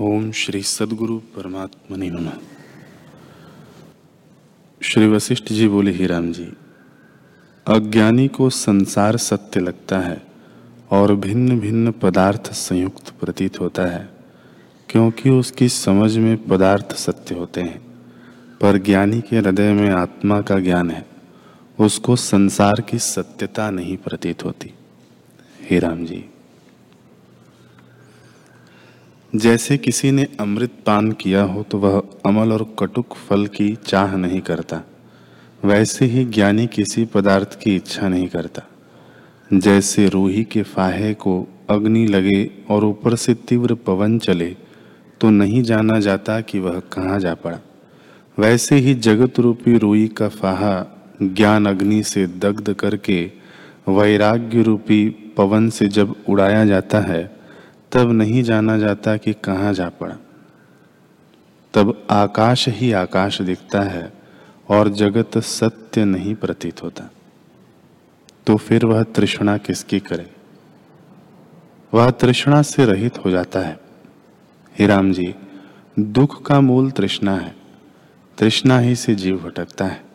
ओम श्री सदगुरु परमात्मा नमः। श्री वशिष्ठ जी बोले, ही राम जी, अज्ञानी को संसार सत्य लगता है और भिन्न भिन्न पदार्थ संयुक्त प्रतीत होता है, क्योंकि उसकी समझ में पदार्थ सत्य होते हैं। पर ज्ञानी के हृदय में आत्मा का ज्ञान है, उसको संसार की सत्यता नहीं प्रतीत होती। हे राम जी जैसे किसी ने अमृत पान किया हो तो वह अमल और कटुक फल की चाह नहीं करता। वैसे ही ज्ञानी किसी पदार्थ की इच्छा नहीं करता। जैसे रूही के फाहे को अग्नि लगे और ऊपर से तीव्र पवन चले तो नहीं जाना जाता कि वह कहाँ जा पड़ा। वैसे ही जगत रूपी रूई का फाहा ज्ञान अग्नि से दग्ध करके वैराग्य रूपी पवन से जब उड़ाया जाता है तब नहीं जाना जाता कि कहाँ जा पड़ा। तब आकाश ही आकाश दिखता है और जगत सत्य नहीं प्रतीत होता। तो फिर वह तृष्णा किसकी करे? वह तृष्णा से रहित हो जाता है। हे राम जी, दुख का मूल तृष्णा है। तृष्णा ही से जीव भटकता है।